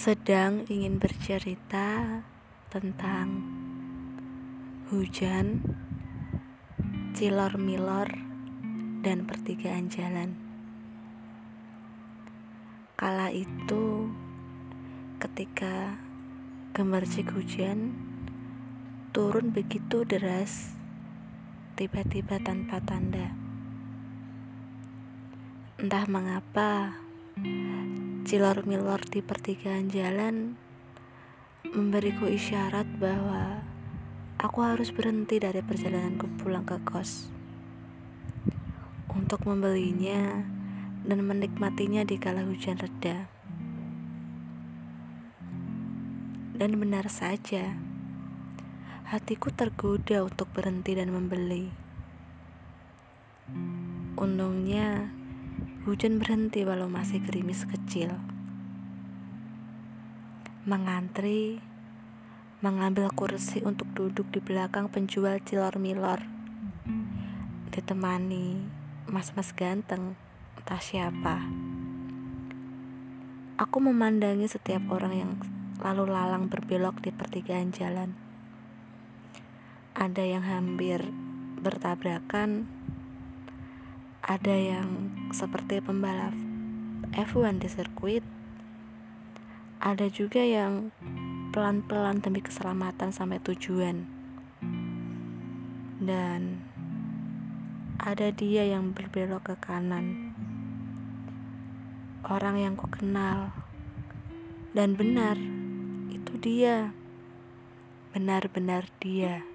sedang ingin bercerita tentang hujan, cilor-milor, dan pertigaan jalan. Kala itu, ketika gemercik hujan turun begitu deras, tiba-tiba tanpa tanda. Entah mengapa, cilor-milor di pertigaan jalan memberiku isyarat bahwa aku harus berhenti dari perjalananku pulang ke kos untuk membelinya dan menikmatinya di kala hujan reda. Dan benar saja, hatiku tergoda untuk berhenti dan membeli. Untungnya, Hujan berhenti walau masih gerimis kecil. Mengantri, mengambil kursi untuk duduk di belakang penjual cilor-milor. Ditemani mas-mas ganteng, entah siapa. Aku memandangi setiap orang yang lalu lalang berbelok di pertigaan jalan. Ada yang hampir bertabrakan, ada yang seperti pembalap F1 di sirkuit, ada juga yang pelan-pelan demi keselamatan sampai tujuan. Dan ada dia yang berbelok ke kanan. Orang yang ku kenal. Dan benar, itu dia. Benar-benar dia.